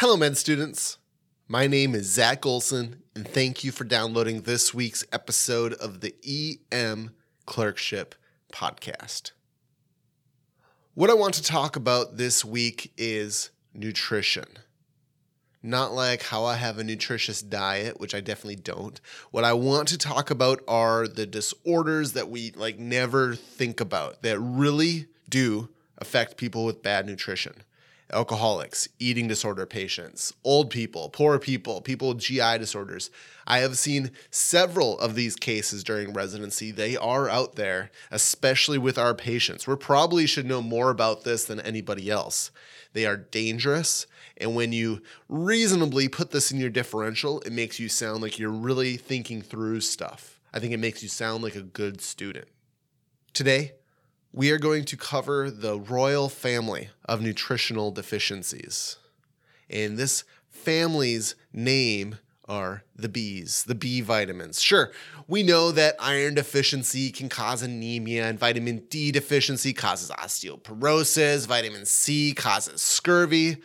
Hello, med students. My name is Zach Olson, and thank you for downloading this week's episode of the EM Clerkship Podcast. What I want to talk about this week is nutrition. Not like how I have a nutritious diet, which I definitely don't. What I want to talk about are the disorders that we like never think about that really do affect people with bad nutrition alcoholics, eating disorder patients, old people, poor people, people with GI disorders. I have seen several of these cases during residency. They are out there, especially with our patients. We probably should know more about this than anybody else. They are dangerous. And when you reasonably put this in your differential, it makes you sound like you're really thinking through stuff. I think it makes you sound like a good student. Today, we are going to cover the royal family of nutritional deficiencies. And this family's name are the Bs, the B vitamins. Sure, we know that iron deficiency can cause anemia, and vitamin D deficiency causes osteoporosis, vitamin C causes scurvy.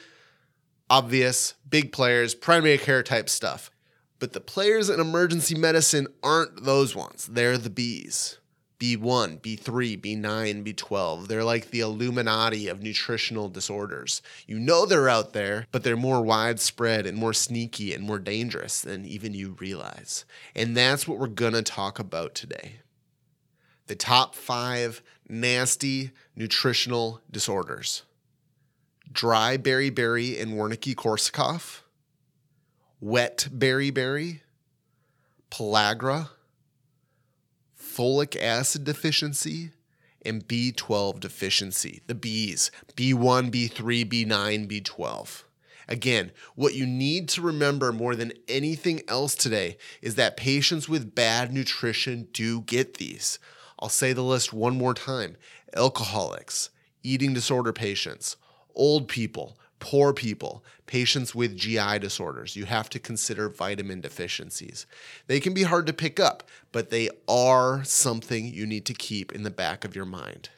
Obvious, big players, primary care type stuff. But the players in emergency medicine aren't those ones, they're the Bs. B1, B3, B9, B12. They're like the Illuminati of nutritional disorders. You know they're out there, but they're more widespread and more sneaky and more dangerous than even you realize. And that's what we're going to talk about today. The top five nasty nutritional disorders dry beriberi and Wernicke Korsakoff, wet beriberi, pellagra folic acid deficiency and B12 deficiency, the Bs, B1, B3, B9, B12. Again, what you need to remember more than anything else today is that patients with bad nutrition do get these. I'll say the list one more time alcoholics, eating disorder patients, old people, poor people, patients with GI disorders. You have to consider vitamin deficiencies. They can be hard to pick up, but they are something you need to keep in the back of your mind.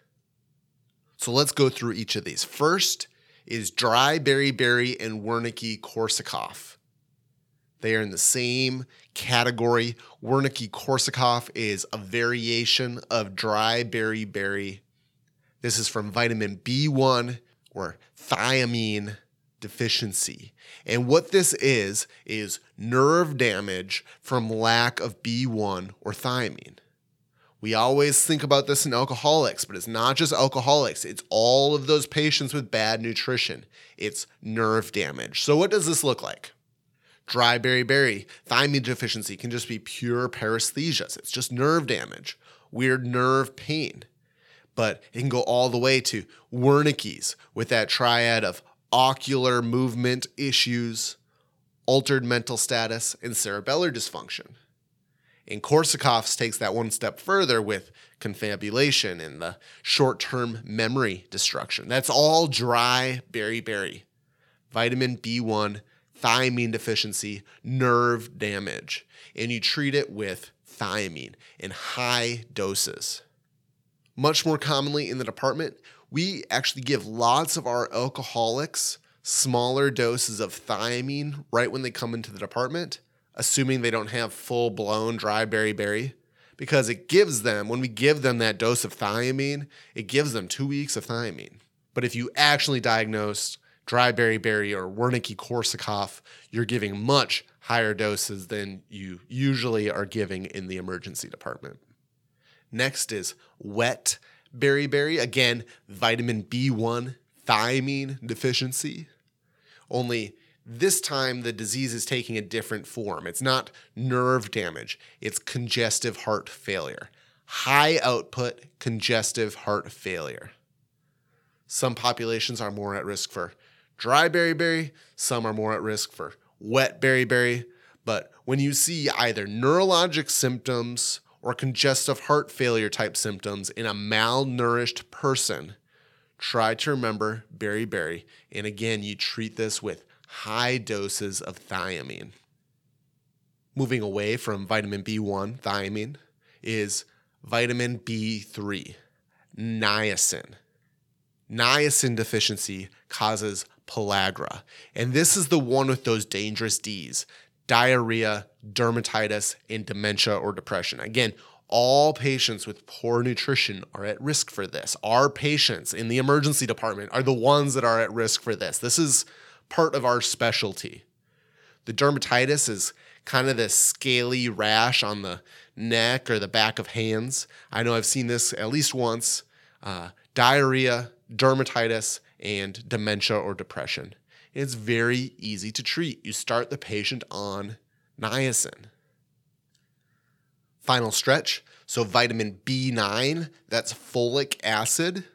So let's go through each of these. First is dry beriberi and Wernicke Korsakoff. They are in the same category. Wernicke Korsakoff is a variation of dry beriberi. This is from vitamin B1 or thiamine deficiency. And what this is, is nerve damage from lack of B1 or thiamine. We always think about this in alcoholics, but it's not just alcoholics, it's all of those patients with bad nutrition. It's nerve damage. So, what does this look like? Dry beriberi, thiamine deficiency can just be pure paresthesias. It's just nerve damage, weird nerve pain but it can go all the way to Wernicke's with that triad of ocular movement issues, altered mental status, and cerebellar dysfunction. And Korsakoff's takes that one step further with confabulation and the short term memory destruction. That's all dry beriberi. Vitamin B1, thiamine deficiency, nerve damage. And you treat it with thiamine in high doses. Much more commonly in the department, we actually give lots of our alcoholics smaller doses of thiamine right when they come into the department, assuming they don't have full blown dry beriberi, because it gives them, when we give them that dose of thiamine, it gives them two weeks of thiamine. But if you actually diagnosed dry beriberi or Wernicke Korsakoff, you're giving much higher doses than you usually are giving in the emergency department. Next is wet beriberi. Again, vitamin B1, thiamine deficiency. Only this time the disease is taking a different form. It's not nerve damage, it's congestive heart failure. High output congestive heart failure. Some populations are more at risk for dry beriberi, some are more at risk for wet beriberi. But when you see either neurologic symptoms or congestive heart failure type symptoms in a malnourished person, try to remember beriberi. And again, you treat this with high doses of thiamine. Moving away from vitamin B1, thiamine, is vitamin B3, niacin. Niacin deficiency causes pellagra. And this is the one with those dangerous D's diarrhea, dermatitis, and dementia or depression. Again, all patients with poor nutrition are at risk for this. Our patients in the emergency department are the ones that are at risk for this. This is part of our specialty. The dermatitis is kind of this scaly rash on the neck or the back of hands. I know I've seen this at least once. Uh, diarrhea, dermatitis, and dementia or depression. It's very easy to treat. You start the patient on niacin. Final stretch. So, vitamin B9, that's folic acid.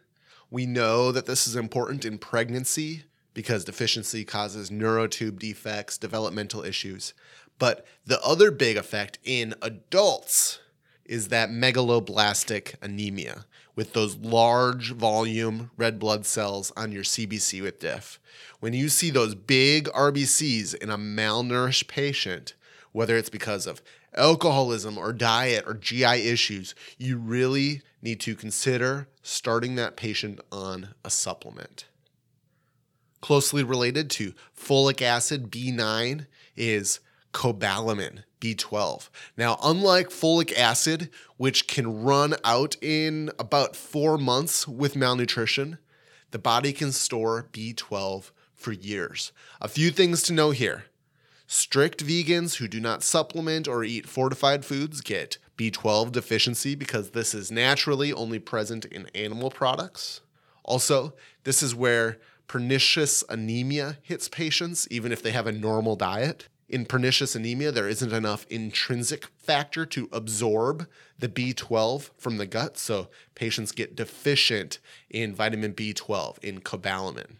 We know that this is important in pregnancy because deficiency causes neural tube defects, developmental issues. But the other big effect in adults is that megaloblastic anemia with those large volume red blood cells on your CBC with diff. When you see those big RBCs in a malnourished patient, whether it's because of alcoholism or diet or GI issues, you really need to consider starting that patient on a supplement. Closely related to folic acid B9 is cobalamin B12. Now, unlike folic acid, which can run out in about four months with malnutrition, the body can store B12 for years. A few things to know here. Strict vegans who do not supplement or eat fortified foods get B12 deficiency because this is naturally only present in animal products. Also, this is where pernicious anemia hits patients, even if they have a normal diet in pernicious anemia, there isn't enough intrinsic factor to absorb the B12 from the gut. So patients get deficient in vitamin B12, in cobalamin.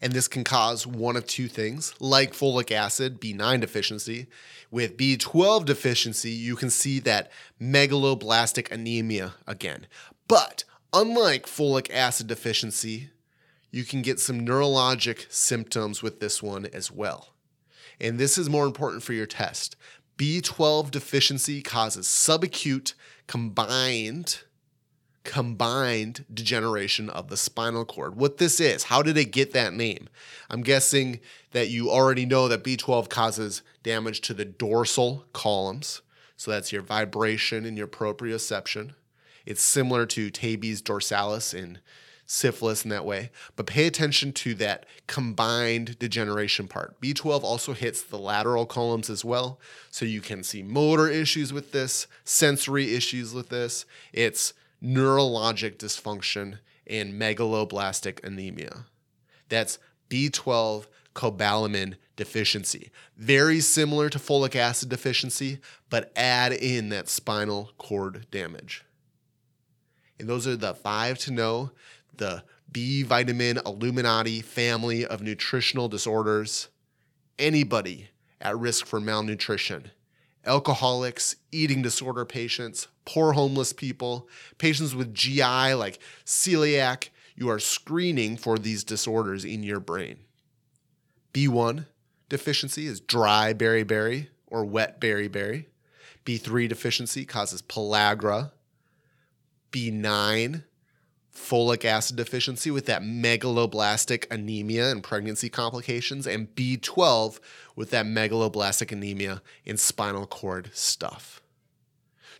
And this can cause one of two things, like folic acid, B9 deficiency. With B12 deficiency, you can see that megaloblastic anemia again. But unlike folic acid deficiency, you can get some neurologic symptoms with this one as well and this is more important for your test. B12 deficiency causes subacute combined combined degeneration of the spinal cord. What this is, how did it get that name? I'm guessing that you already know that B12 causes damage to the dorsal columns. So that's your vibration and your proprioception. It's similar to tabes dorsalis in syphilis in that way. But pay attention to that combined degeneration part. B12 also hits the lateral columns as well. So you can see motor issues with this, sensory issues with this. It's neurologic dysfunction and megaloblastic anemia. That's B12 cobalamin deficiency. Very similar to folic acid deficiency, but add in that spinal cord damage. And those are the five to know the B vitamin Illuminati family of nutritional disorders, anybody at risk for malnutrition, alcoholics, eating disorder patients, poor homeless people, patients with GI like celiac, you are screening for these disorders in your brain. B1 deficiency is dry beriberi or wet beriberi. B3 deficiency causes pellagra. B9 folic acid deficiency with that megaloblastic anemia and pregnancy complications, and B12 with that megaloblastic anemia and spinal cord stuff.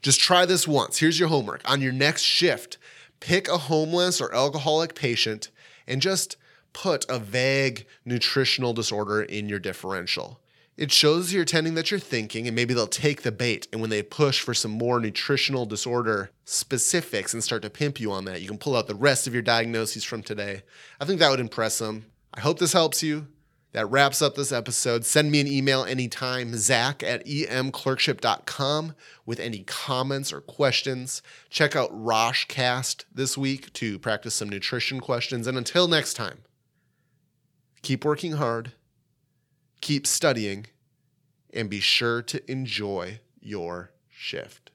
Just try this once. Here's your homework. On your next shift, pick a homeless or alcoholic patient and just put a vague nutritional disorder in your differential. It shows your attending that you're thinking, and maybe they'll take the bait. And when they push for some more nutritional disorder specifics and start to pimp you on that, you can pull out the rest of your diagnoses from today. I think that would impress them. I hope this helps you. That wraps up this episode. Send me an email anytime, zach at emclerkship.com with any comments or questions. Check out Roshcast this week to practice some nutrition questions. And until next time, keep working hard keep studying, and be sure to enjoy your shift.